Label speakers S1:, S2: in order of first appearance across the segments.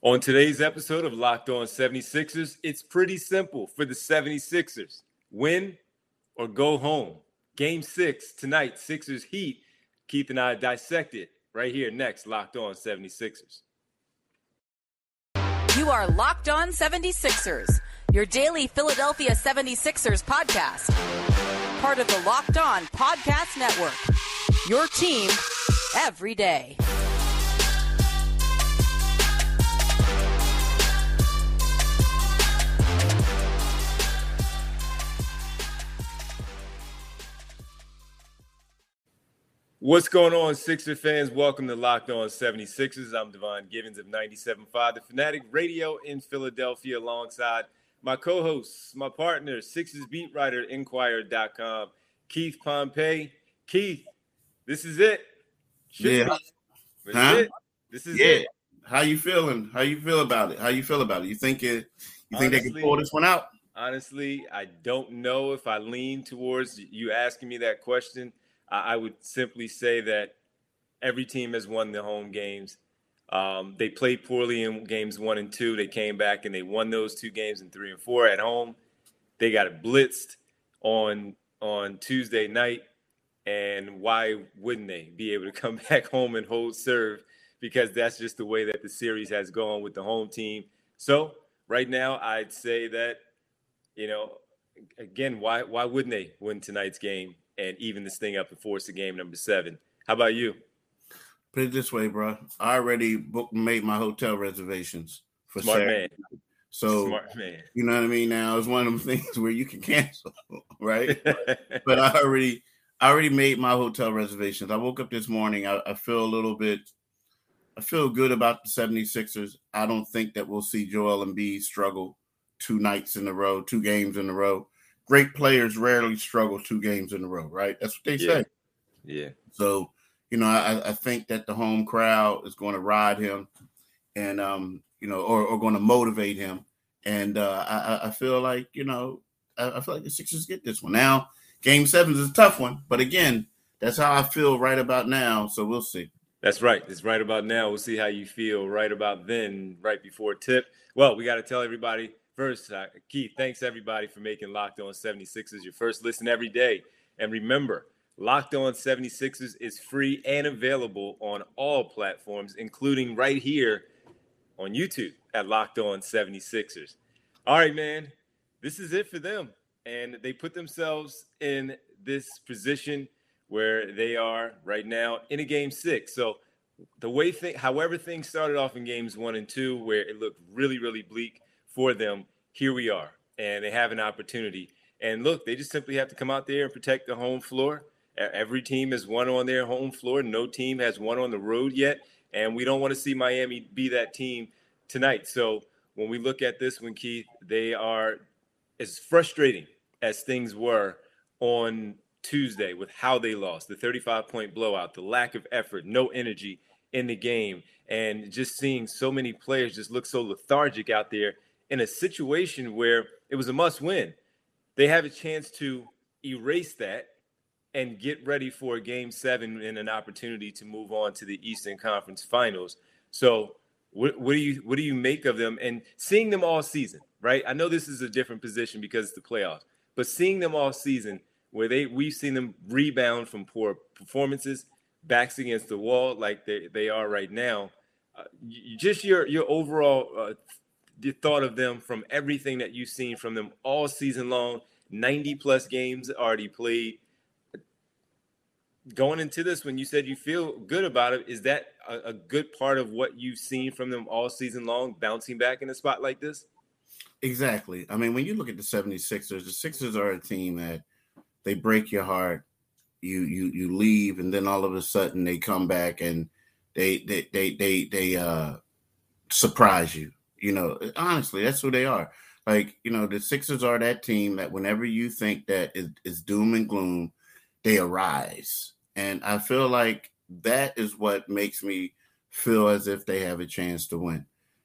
S1: On today's episode of Locked On 76ers, it's pretty simple for the 76ers win or go home. Game six tonight, Sixers Heat. Keith and I dissect it right here next, Locked On 76ers.
S2: You are Locked On 76ers, your daily Philadelphia 76ers podcast. Part of the Locked On Podcast Network. Your team every day.
S1: What's going on, Sixer fans? Welcome to Locked On 76ers. I'm Devon Givens of 97.5 The Fanatic Radio in Philadelphia, alongside my co hosts, my partner, Sixers beat writer, Inquirer.com, Keith Pompey. Keith, this is it.
S3: Should yeah.
S1: This huh? is it. This is
S3: yeah.
S1: it.
S3: How you feeling? How you feel about it? How you feel about it? You think it? You think honestly, they can pull this one out?
S1: Honestly, I don't know if I lean towards you asking me that question. I would simply say that every team has won the home games. Um, they played poorly in games one and two. They came back and they won those two games in three and four at home. They got blitzed on on Tuesday night, and why wouldn't they be able to come back home and hold serve? Because that's just the way that the series has gone with the home team. So right now, I'd say that you know, again, why why wouldn't they win tonight's game? And even this thing up and force to game number seven. How about you?
S3: Put it this way, bro. I already booked made my hotel reservations for
S1: Smart
S3: Saturday.
S1: Man.
S3: So
S1: Smart man.
S3: you know what I mean? Now it's one of them things where you can cancel, right? but I already I already made my hotel reservations. I woke up this morning. I, I feel a little bit I feel good about the 76ers. I don't think that we'll see Joel and Embiid struggle two nights in a row, two games in a row great players rarely struggle two games in a row, right? That's what they
S1: yeah.
S3: say.
S1: Yeah.
S3: So, you know, I, I think that the home crowd is going to ride him and, um, you know, or, or going to motivate him. And uh, I, I feel like, you know, I, I feel like the Sixers get this one. Now, game seven is a tough one, but again, that's how I feel right about now. So we'll see.
S1: That's right. It's right about now. We'll see how you feel right about then, right before tip. Well, we got to tell everybody First, uh, Keith, thanks everybody for making Locked On 76ers your first listen every day. And remember, Locked On 76ers is free and available on all platforms, including right here on YouTube at Locked On 76ers. All right, man, this is it for them. And they put themselves in this position where they are right now in a game six. So, the way thing, however, things started off in games one and two, where it looked really, really bleak for them. Here we are, and they have an opportunity. And look, they just simply have to come out there and protect the home floor. Every team has won on their home floor. No team has won on the road yet. And we don't want to see Miami be that team tonight. So when we look at this one, Keith, they are as frustrating as things were on Tuesday with how they lost the 35 point blowout, the lack of effort, no energy in the game, and just seeing so many players just look so lethargic out there in a situation where it was a must win. They have a chance to erase that and get ready for game seven and an opportunity to move on to the Eastern Conference Finals. So, what, what do you what do you make of them and seeing them all season? Right, I know this is a different position because it's the playoffs, but seeing them all season, where they we've seen them rebound from poor performances, backs against the wall like they, they are right now. Uh, just your your overall uh, the thought of them from everything that you've seen from them all season long. 90 plus games already played. Going into this when you said you feel good about it is that a, a, good part of what you've seen from them all season long bouncing back in a spot like this?
S3: Exactly. I mean when you look at the 76ers the sixers are a team that they break your heart. You you you leave and then all of a sudden they come back and they they they they, they uh surprise you you know, honestly, that's who they are. Like, you know, the Sixers are that team that whenever you think that is, is doom and gloom, they arise. And I feel like that is what makes me feel as if they have a chance to win.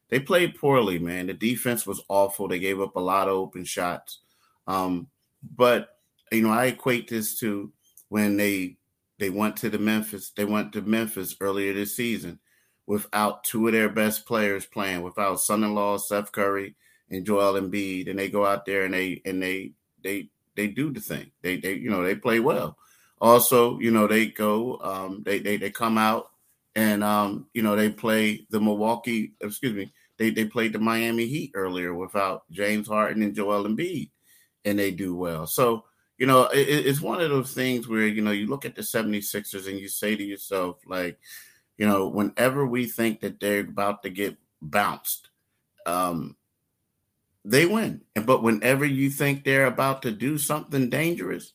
S3: They played poorly, man. The defense was awful. They gave up a lot of open shots. Um, but you know, I equate this to when they they went to the Memphis, they went to Memphis earlier this season without two of their best players playing, without son-in-law Seth Curry and Joel Embiid, and they go out there and they and they they they do the thing. They they you know they play well. Also, you know they go um, they they they come out and um, you know they play the Milwaukee. Excuse me. They they played the Miami Heat earlier without James Harden and Joel Embiid, and they do well. So you know it, it's one of those things where you know you look at the 76ers and you say to yourself like you know, whenever we think that they're about to get bounced, um, they win. But whenever you think they're about to do something dangerous,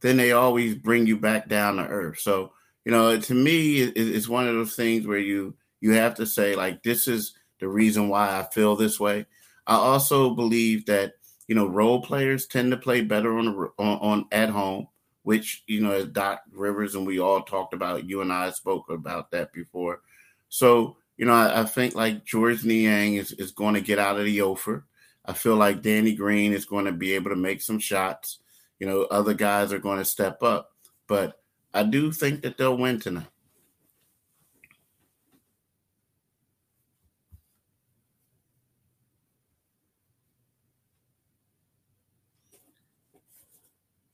S3: then they always bring you back down to earth. So, you know, to me, it's one of those things where you you have to say like, this is the reason why I feel this way. I also believe that you know role players tend to play better on on, on at home which you know Doc Rivers and we all talked about. You and I spoke about that before. So you know, I, I think like George Niang is, is going to get out of the offer. I feel like Danny Green is going to be able to make some shots. You know, other guys are going to step up, but I do think that they'll win tonight.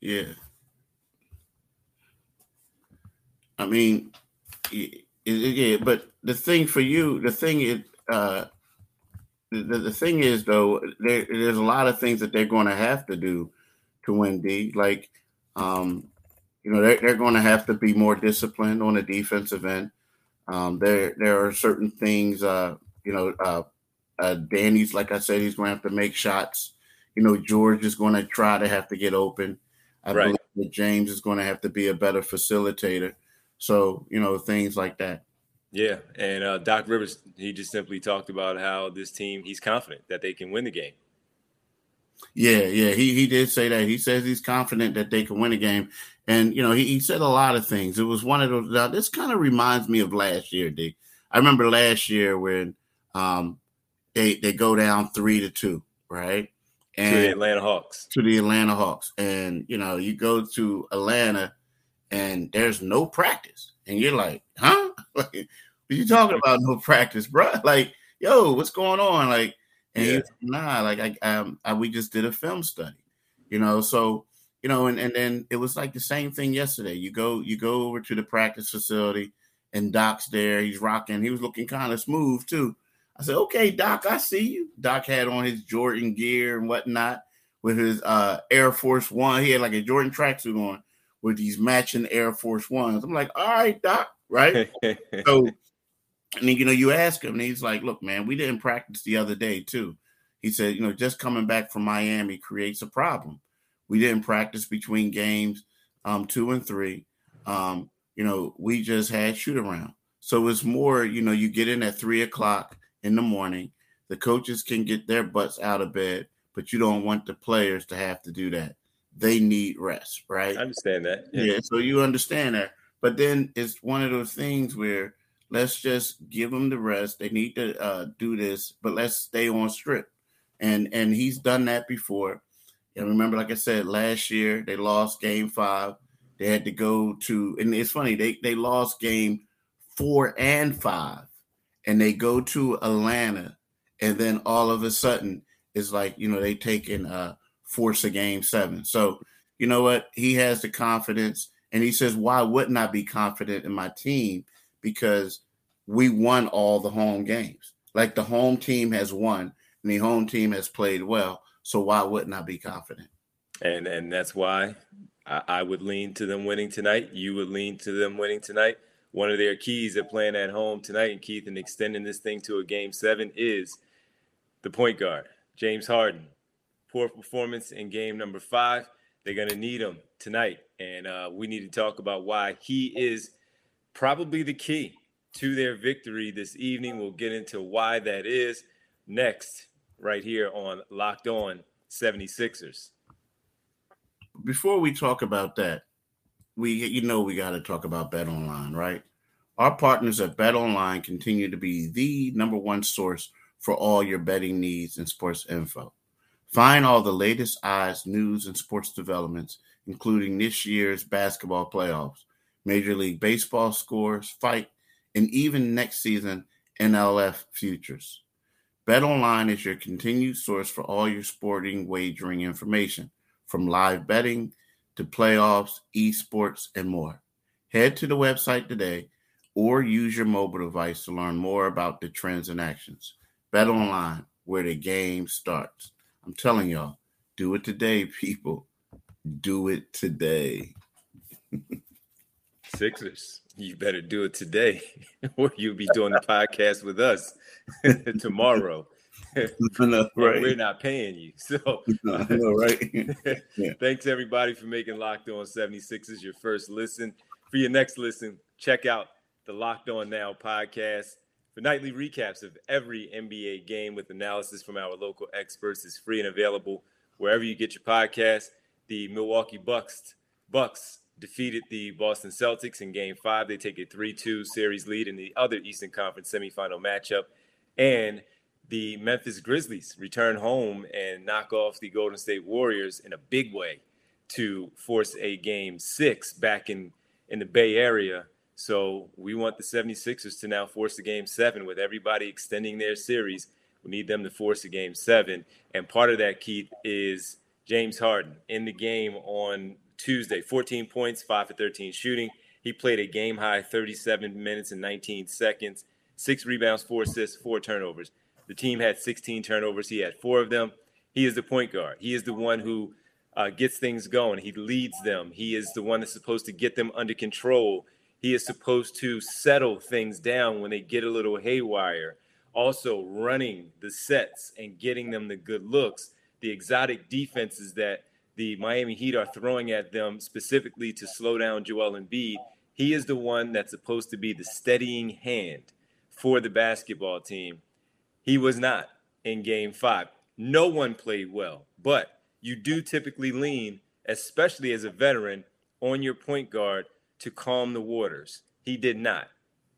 S3: Yeah. I mean, yeah, but the thing for you, the thing is, uh, the, the thing is though, there, there's a lot of things that they're going to have to do to win D. Like, um, you know, they're, they're going to have to be more disciplined on the defensive end. Um, there, there are certain things, uh, you know, uh, uh, Danny's, like I said, he's going to have to make shots. You know, George is going to try to have to get open. I right. believe that James is going to have to be a better facilitator. So, you know, things like that.
S1: Yeah. And uh, Doc Rivers, he just simply talked about how this team, he's confident that they can win the game.
S3: Yeah, yeah, he he did say that. He says he's confident that they can win a game, and you know he, he said a lot of things. It was one of those. Now, this kind of reminds me of last year, D. I remember last year when um they they go down three to two, right?
S1: And to the Atlanta Hawks.
S3: To the Atlanta Hawks, and you know you go to Atlanta and there's no practice. And you're like, huh? Like, what you talking about? No practice, bro? Like, yo, what's going on? Like, and yeah. nah, like I, um, I, we just did a film study, you know. So, you know, and and then it was like the same thing yesterday. You go, you go over to the practice facility, and Doc's there. He's rocking. He was looking kind of smooth too. I said, okay, Doc, I see you. Doc had on his Jordan gear and whatnot with his uh Air Force One. He had like a Jordan tracksuit on with these matching Air Force Ones. I'm like, all right, Doc, right? so, and then, you know, you ask him, and he's like, look, man, we didn't practice the other day, too. He said, you know, just coming back from Miami creates a problem. We didn't practice between games um, two and three. Um, you know, we just had shoot around. So it's more, you know, you get in at three o'clock in the morning. The coaches can get their butts out of bed, but you don't want the players to have to do that they need rest, right?
S1: I understand that.
S3: Yeah. yeah. so you understand that. But then it's one of those things where let's just give them the rest. They need to uh, do this, but let's stay on strip. And and he's done that before. And remember, like I said, last year they lost game five. They had to go to, and it's funny, they, they lost game four and five, and they go to Atlanta, and then all of a sudden it's like, you know, they taking uh force a game seven. So, you know what? He has the confidence. And he says, Why wouldn't I be confident in my team? Because we won all the home games. Like the home team has won and the home team has played well. So why wouldn't I be confident?
S1: And and that's why I, I would lean to them winning tonight. You would lean to them winning tonight. One of their keys at playing at home tonight, and Keith, and extending this thing to a game seven is the point guard, James Harden poor performance in game number five. They're going to need him tonight. And uh, we need to talk about why he is probably the key to their victory this evening. We'll get into why that is next, right here on Locked On 76ers.
S3: Before we talk about that, we you know we got to talk about Bet Online, right? Our partners at Bet Online continue to be the number one source for all your betting needs and sports info. Find all the latest odds, news, and sports developments, including this year's basketball playoffs, Major League Baseball scores, fight, and even next season NFL futures. BetOnline is your continued source for all your sporting wagering information, from live betting to playoffs, esports, and more. Head to the website today or use your mobile device to learn more about the trends and actions. BetOnline, where the game starts. I'm telling y'all, do it today, people. Do it today.
S1: Sixers, you better do it today, or you'll be doing the podcast with us tomorrow.
S3: right.
S1: We're not paying you. So,
S3: know, right?
S1: yeah. thanks everybody for making Locked On 76ers your first listen. For your next listen, check out the Locked On Now podcast. For nightly recaps of every NBA game with analysis from our local experts is free and available wherever you get your podcast. The Milwaukee Bucks Bucks defeated the Boston Celtics in game 5. They take a 3-2 series lead in the other Eastern Conference semifinal matchup and the Memphis Grizzlies return home and knock off the Golden State Warriors in a big way to force a game 6 back in in the Bay Area so we want the 76ers to now force a game seven with everybody extending their series. We need them to force a game seven. And part of that, Keith, is James Harden in the game on Tuesday 14 points, 5 for 13 shooting. He played a game high 37 minutes and 19 seconds, six rebounds, four assists, four turnovers. The team had 16 turnovers. He had four of them. He is the point guard. He is the one who uh, gets things going. He leads them. He is the one that's supposed to get them under control he is supposed to settle things down when they get a little haywire. Also, running the sets and getting them the good looks, the exotic defenses that the Miami Heat are throwing at them specifically to slow down Joel Embiid. He is the one that's supposed to be the steadying hand for the basketball team. He was not in game five. No one played well, but you do typically lean, especially as a veteran, on your point guard to calm the waters. He did not.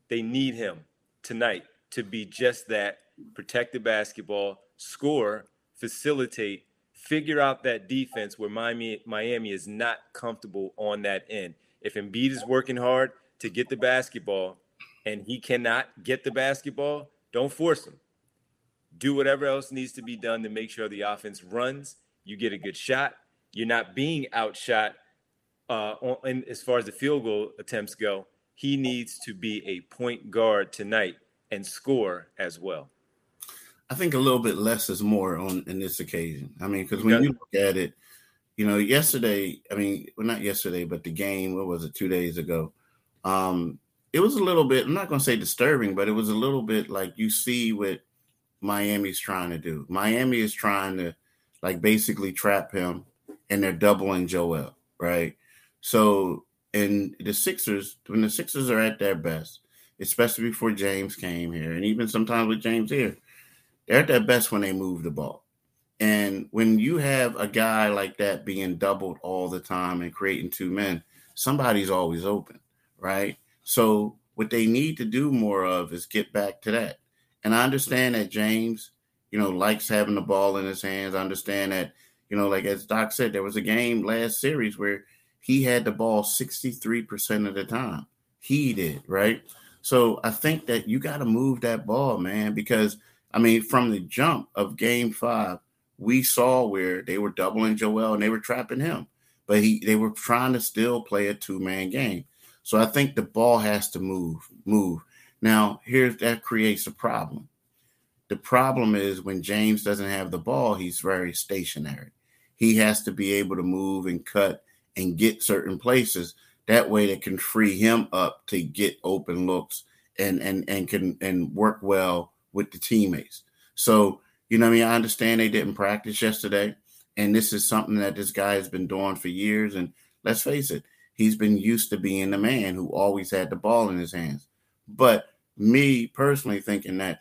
S1: They need him tonight to be just that protect the basketball, score, facilitate, figure out that defense where Miami, Miami is not comfortable on that end. If Embiid is working hard to get the basketball and he cannot get the basketball, don't force him. Do whatever else needs to be done to make sure the offense runs. You get a good shot. You're not being outshot uh, on, as far as the field goal attempts go, he needs to be a point guard tonight and score as well.
S3: I think a little bit less is more on in this occasion. I mean, because when you look at it, you know, yesterday, I mean, well, not yesterday, but the game, what was it, two days ago? Um, it was a little bit, I'm not going to say disturbing, but it was a little bit like you see what Miami's trying to do. Miami is trying to, like, basically trap him, and they're doubling Joel, right? So, and the Sixers, when the Sixers are at their best, especially before James came here, and even sometimes with James here, they're at their best when they move the ball. And when you have a guy like that being doubled all the time and creating two men, somebody's always open, right? So, what they need to do more of is get back to that. And I understand that James, you know, likes having the ball in his hands. I understand that, you know, like as Doc said, there was a game last series where he had the ball 63% of the time. He did, right? So I think that you got to move that ball, man, because I mean, from the jump of game five, we saw where they were doubling Joel and they were trapping him, but he they were trying to still play a two-man game. So I think the ball has to move, move. Now, here's that creates a problem. The problem is when James doesn't have the ball, he's very stationary. He has to be able to move and cut and get certain places. That way, they can free him up to get open looks and and and can and work well with the teammates. So you know, I mean, I understand they didn't practice yesterday, and this is something that this guy has been doing for years. And let's face it, he's been used to being the man who always had the ball in his hands. But me personally thinking that,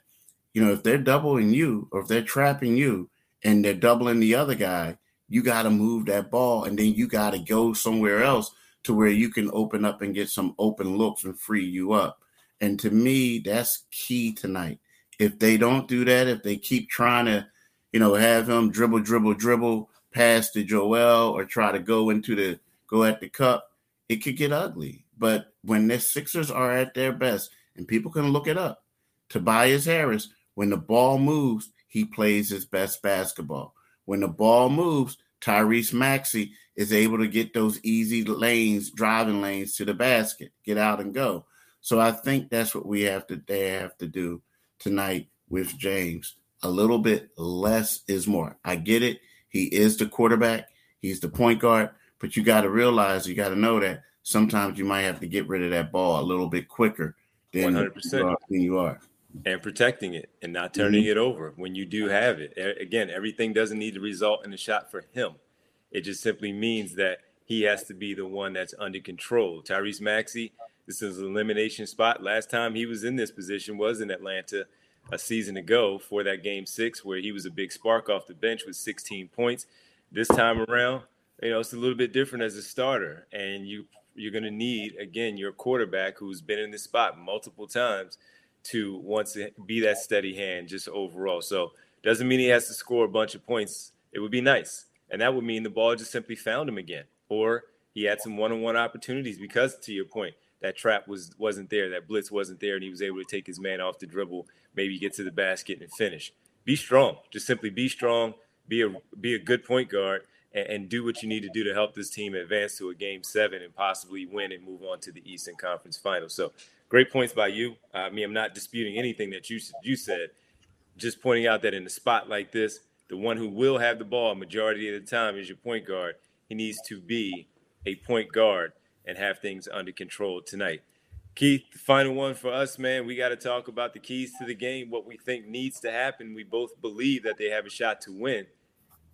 S3: you know, if they're doubling you or if they're trapping you and they're doubling the other guy, you got to move that ball and then you got to go somewhere else to where you can open up and get some open looks and free you up. And to me, that's key tonight. If they don't do that, if they keep trying to, you know, have him dribble, dribble, dribble past to Joel or try to go into the go at the cup, it could get ugly. But when the Sixers are at their best, and people can look it up, Tobias Harris, when the ball moves, he plays his best basketball. When the ball moves, Tyrese Maxey is able to get those easy lanes, driving lanes to the basket, get out and go. So I think that's what we have to they have to do tonight with James. A little bit less is more. I get it. He is the quarterback. He's the point guard, but you got to realize, you got to know that sometimes you might have to get rid of that ball a little bit quicker than 100%. You are, than you are.
S1: And protecting it and not turning mm-hmm. it over when you do have it. Again, everything doesn't need to result in a shot for him. It just simply means that he has to be the one that's under control. Tyrese Maxey, this is an elimination spot. Last time he was in this position was in Atlanta a season ago for that game six, where he was a big spark off the bench with 16 points. This time around, you know, it's a little bit different as a starter, and you you're going to need again your quarterback who's been in this spot multiple times to want to be that steady hand just overall. So doesn't mean he has to score a bunch of points. It would be nice, and that would mean the ball just simply found him again, or he had some one-on-one opportunities because, to your point, that trap was wasn't there, that blitz wasn't there, and he was able to take his man off the dribble, maybe get to the basket and finish. Be strong. Just simply be strong. Be a be a good point guard and, and do what you need to do to help this team advance to a game seven and possibly win and move on to the Eastern Conference Finals. So great points by you. I mean, I'm not disputing anything that you you said. Just pointing out that in a spot like this, the one who will have the ball majority of the time is your point guard. He needs to be a point guard and have things under control tonight. Keith, the final one for us, man. We got to talk about the keys to the game, what we think needs to happen. We both believe that they have a shot to win,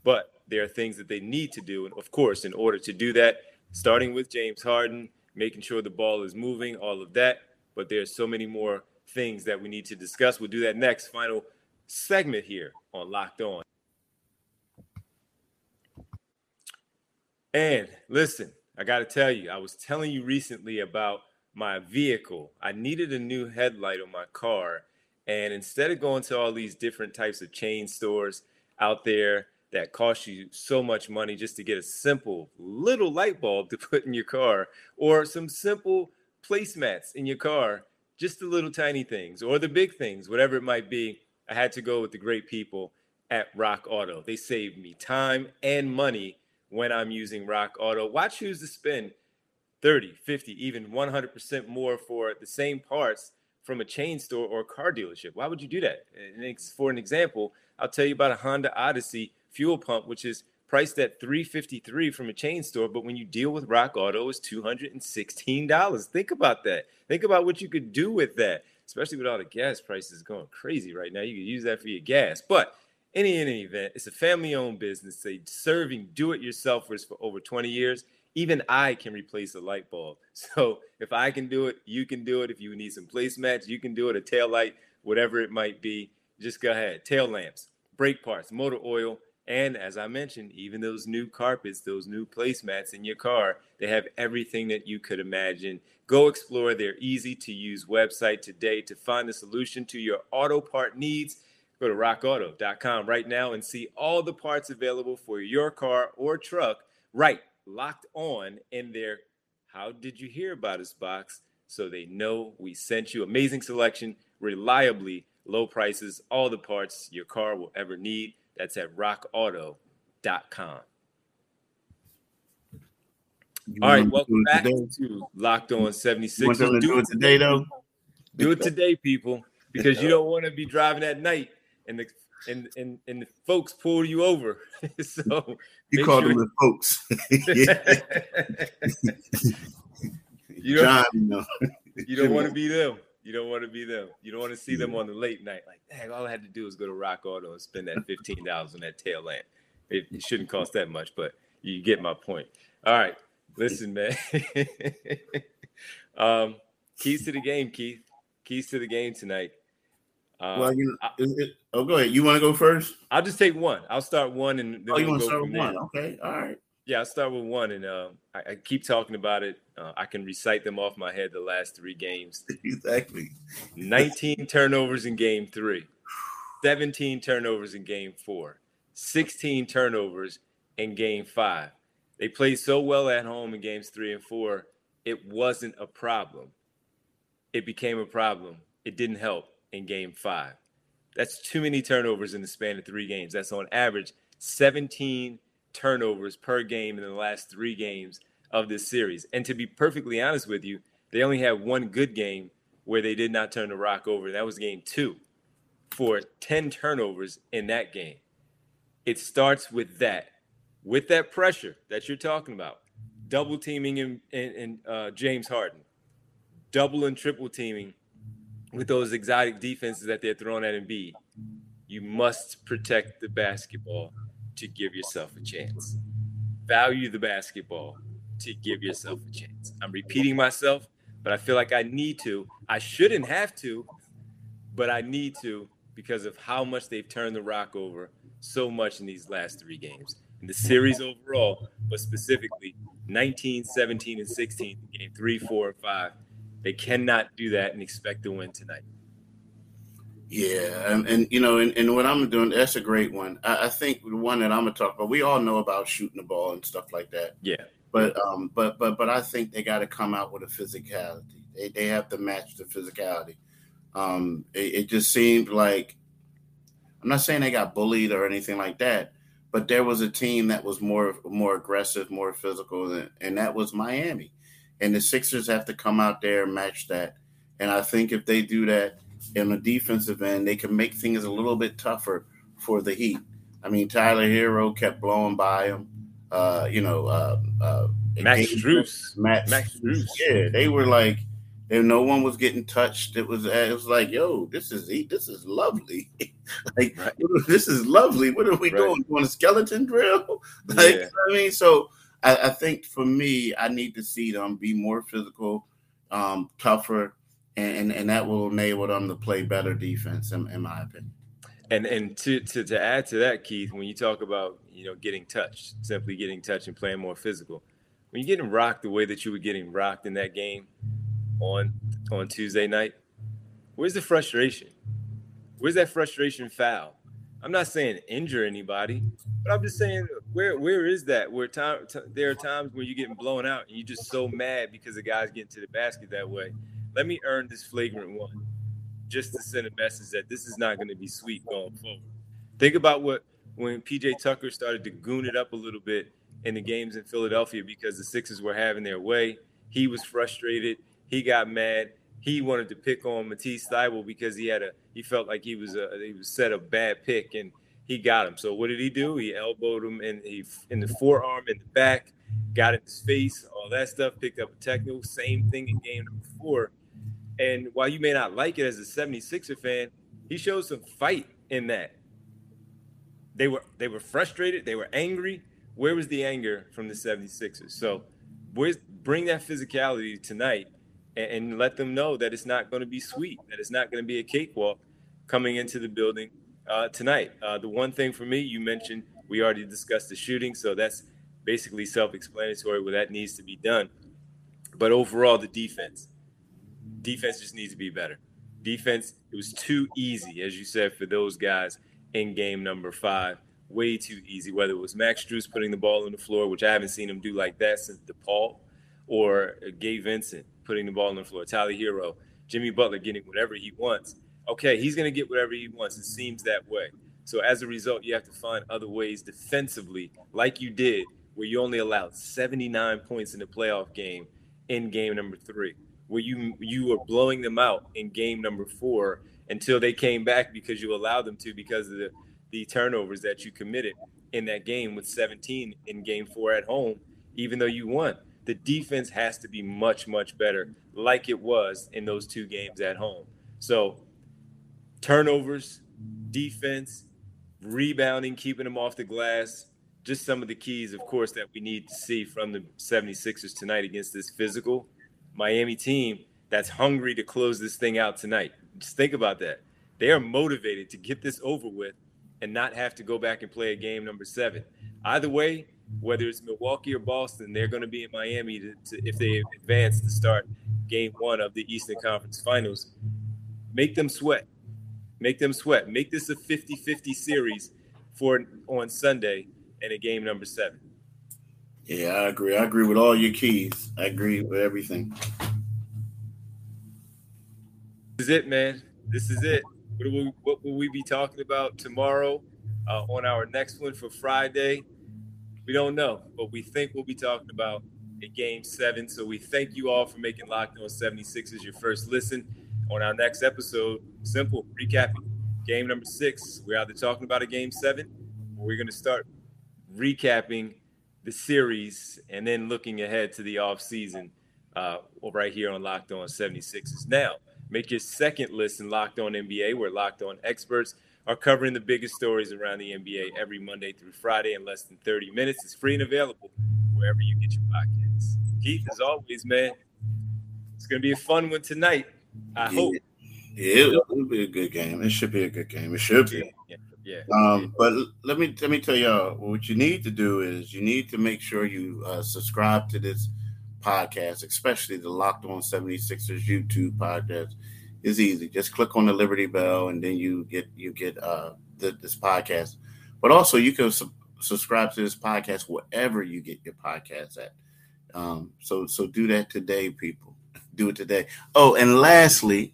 S1: but there are things that they need to do. And of course, in order to do that, starting with James Harden, making sure the ball is moving, all of that. But there's so many more things that we need to discuss. We'll do that next. Final segment here on Locked On. And listen, I got to tell you, I was telling you recently about my vehicle. I needed a new headlight on my car. And instead of going to all these different types of chain stores out there that cost you so much money just to get a simple little light bulb to put in your car or some simple placemats in your car, just the little tiny things or the big things, whatever it might be, I had to go with the great people at Rock Auto. They saved me time and money when I'm using Rock Auto. Why choose to spend 30, 50, even 100% more for the same parts from a chain store or car dealership? Why would you do that? For an example, I'll tell you about a Honda Odyssey fuel pump, which is priced at 353 from a chain store, but when you deal with Rock Auto, it's $216. Think about that. Think about what you could do with that, especially with all the gas prices going crazy right now. You could use that for your gas. But any in any event, it's a family-owned business. They serving do-it-yourselfers for over 20 years. Even I can replace a light bulb. So if I can do it, you can do it. If you need some placemats, you can do it. A tail light, whatever it might be, just go ahead. Tail lamps, brake parts, motor oil, and as I mentioned, even those new carpets, those new placemats in your car, they have everything that you could imagine. Go explore their easy to use website today to find the solution to your auto part needs Go to rockauto.com right now and see all the parts available for your car or truck right locked on in their How Did You Hear About Us box so they know we sent you. Amazing selection, reliably low prices, all the parts your car will ever need. That's at rockauto.com. All right, welcome back today? to Locked On 76.
S3: Do, do it today, though.
S1: Do it today, people, because you don't want to be driving at night and the and and and the folks pull you over. so
S3: you call sure. them the folks.
S1: you don't, John, you, know. you don't want to be them. You don't want to be them. You don't want to see them on the late night. Like, dang, all I had to do was go to Rock Auto and spend that fifteen dollars on that tail lamp. It, it shouldn't cost that much, but you get my point. All right, listen, man. um, keys to the game, Keith. Keys to the game tonight.
S3: Uh, well, you I, it, oh, go ahead. You want to go first?
S1: I'll just take one. I'll start one, and
S3: then oh, you we'll want to start one? Okay, all right.
S1: Yeah, I'll start with one, and uh, I, I, keep talking about it. Uh, I can recite them off my head. The last three games,
S3: exactly.
S1: Nineteen turnovers in Game Three, seventeen turnovers in Game Four, sixteen turnovers in Game Five. They played so well at home in Games Three and Four. It wasn't a problem. It became a problem. It didn't help in game five. That's too many turnovers in the span of three games. That's on average 17 turnovers per game in the last three games of this series. And to be perfectly honest with you, they only had one good game where they did not turn the rock over. That was game two for 10 turnovers in that game. It starts with that, with that pressure that you're talking about, double teaming in, in, in uh, James Harden, double and triple teaming with those exotic defenses that they're throwing at Embiid. You must protect the basketball to give yourself a chance. Value the basketball to give yourself a chance. I'm repeating myself, but I feel like I need to. I shouldn't have to, but I need to because of how much they've turned the rock over so much in these last three games. In the series overall, but specifically 19, 17, and 16, game three, four, and five. They cannot do that and expect to win tonight.
S3: Yeah, and, and you know, and, and what I'm doing, that's a great one. I, I think the one that I'm gonna talk about, we all know about shooting the ball and stuff like that.
S1: Yeah.
S3: But um, but but but I think they got to come out with a physicality. They they have to match the physicality. Um, it, it just seemed like I'm not saying they got bullied or anything like that, but there was a team that was more more aggressive, more physical, than, and that was Miami. And the Sixers have to come out there and match that. And I think if they do that in the defensive end, they can make things a little bit tougher for the Heat. I mean, Tyler Herro kept blowing by him. Uh, you know, uh, uh,
S1: Max Strus.
S3: Max,
S1: Max Strus.
S3: Yeah, they were like, and no one was getting touched. It was, it was like, yo, this is this is lovely. like,
S1: Right.
S3: this is lovely. What are we
S1: Right.
S3: doing? Doing a skeleton drill? Like,
S1: Yeah.
S3: I mean, so I, I think for me, I need to see them be more physical, um, tougher, and, and that will enable them to play better defense, in, in my opinion.
S1: And and to, to to add to that, Keith, when you talk about you know getting touched, simply getting touched and playing more physical, when you're getting rocked the way that you were getting rocked in that game on on Tuesday night, where's the frustration? Where's that frustration foul? I'm not saying injure anybody, but I'm just saying where where is that? Where time t- there are times when you're getting blown out and you're just so mad because the guy's getting to the basket that way. Let me earn this flagrant one, just to send a message that this is not going to be sweet going forward. Think about what when PJ Tucker started to goon it up a little bit in the games in Philadelphia because the Sixers were having their way. He was frustrated. He got mad. He wanted to pick on Matisse Thybulle because he had a he felt like he was a he was set a bad pick and he got him. So what did he do? He elbowed him in he in the forearm in the back, got in his face, all that stuff. Picked up a technical. Same thing in game number four. And while you may not like it as a 76er fan, he showed some fight in that. They were they were frustrated, they were angry. Where was the anger from the 76ers? So bring that physicality tonight and, and let them know that it's not going to be sweet, that it's not going to be a cakewalk coming into the building uh, tonight. Uh, the one thing for me, you mentioned we already discussed the shooting, so that's basically self-explanatory where that needs to be done. But overall, the defense, defense just needs to be better. Defense, it was too easy, as you said, for those guys in game number five. Way too easy. Whether it was Max Strus putting the ball on the floor, which I haven't seen him do like that since DePaul, or Gabe Vincent putting the ball on the floor, Tyler Herro, Jimmy Butler getting whatever he wants. Okay, he's going to get whatever he wants. It seems that way. So as a result, you have to find other ways defensively, like you did, where you only allowed 79 points in the playoff game in game number three, where you you were blowing them out in game number four until they came back because you allowed them to because of the, the turnovers that you committed in that game with 17 in game four at home, even though you won. The defense has to be much, much better, like it was in those two games at home. So turnovers, defense, rebounding, keeping them off the glass. Just some of the keys, of course, that we need to see from the 76ers tonight against this physical Miami team that's hungry to close this thing out tonight. Just think about that. They are motivated to get this over with and not have to go back and play a game number seven. Either way, whether it's Milwaukee or Boston, they're going to be in Miami to, to, if they advance to start game one of the Eastern Conference Finals. Make them sweat make them sweat. Make this a 50-50 series for on Sunday and a game number seven.
S3: Yeah, I agree. I agree with all your keys. I agree with everything.
S1: This is it, man. this is it. What, what will we be talking about tomorrow uh, on our next one for Friday? We don't know, but we think we'll be talking about a game seven. So we thank you all for making Locked On 76ers your first listen. On our next episode, simple recapping game number six. We're either talking about a game seven or we're going to start recapping the series and then looking ahead to the off season uh, right here on Locked On 76ers. Now, make your second listen Locked On NBA, where Locked On experts are covering the biggest stories around the NBA every Monday through Friday in less than 30 minutes. It's free and available wherever you get your podcasts. Keith, as always, man, it's going to be a fun one tonight. I
S3: yeah.
S1: hope.
S3: Yeah, it'll, it'll, be a good game. It should be a good game. It should be.
S1: Yeah. Yeah.
S3: Um, but let me let me tell y'all what you need to do is you need to make sure you uh, subscribe to this podcast, especially the Locked On 76ers YouTube podcast. It's easy. Just click on the Liberty Bell and then you get you get uh the, this podcast. But also you can su- subscribe to this podcast wherever you get your podcasts at. Um, so so do that today, people. Do it today. Oh, and lastly,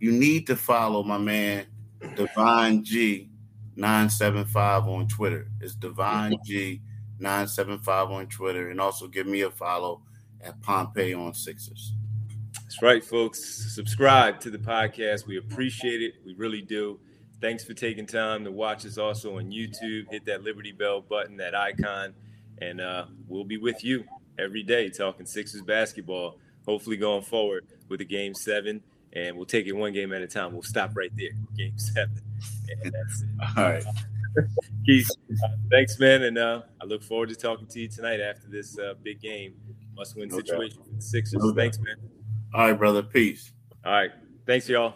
S3: you need to follow my man Divine G 975 on Twitter. It's Divine G 975 on Twitter. And also give me a follow at Pompey on Sixers.
S1: That's right, folks. Subscribe to the podcast. We appreciate it. We really do. Thanks for taking time to watch us also on YouTube. Hit that Liberty Bell button, that icon, and uh, we'll be with you every day talking Sixers basketball. Hopefully, going forward with a game seven and we'll take it one game at a time. We'll stop right there, game seven, and that's it.
S3: All right,
S1: Keith. Uh, thanks, man, and uh, I look forward to talking to you tonight after this uh, big game, must-win no situation doubt. for the Sixers. No thanks, man.
S3: All right, brother. Peace.
S1: All right, thanks, y'all.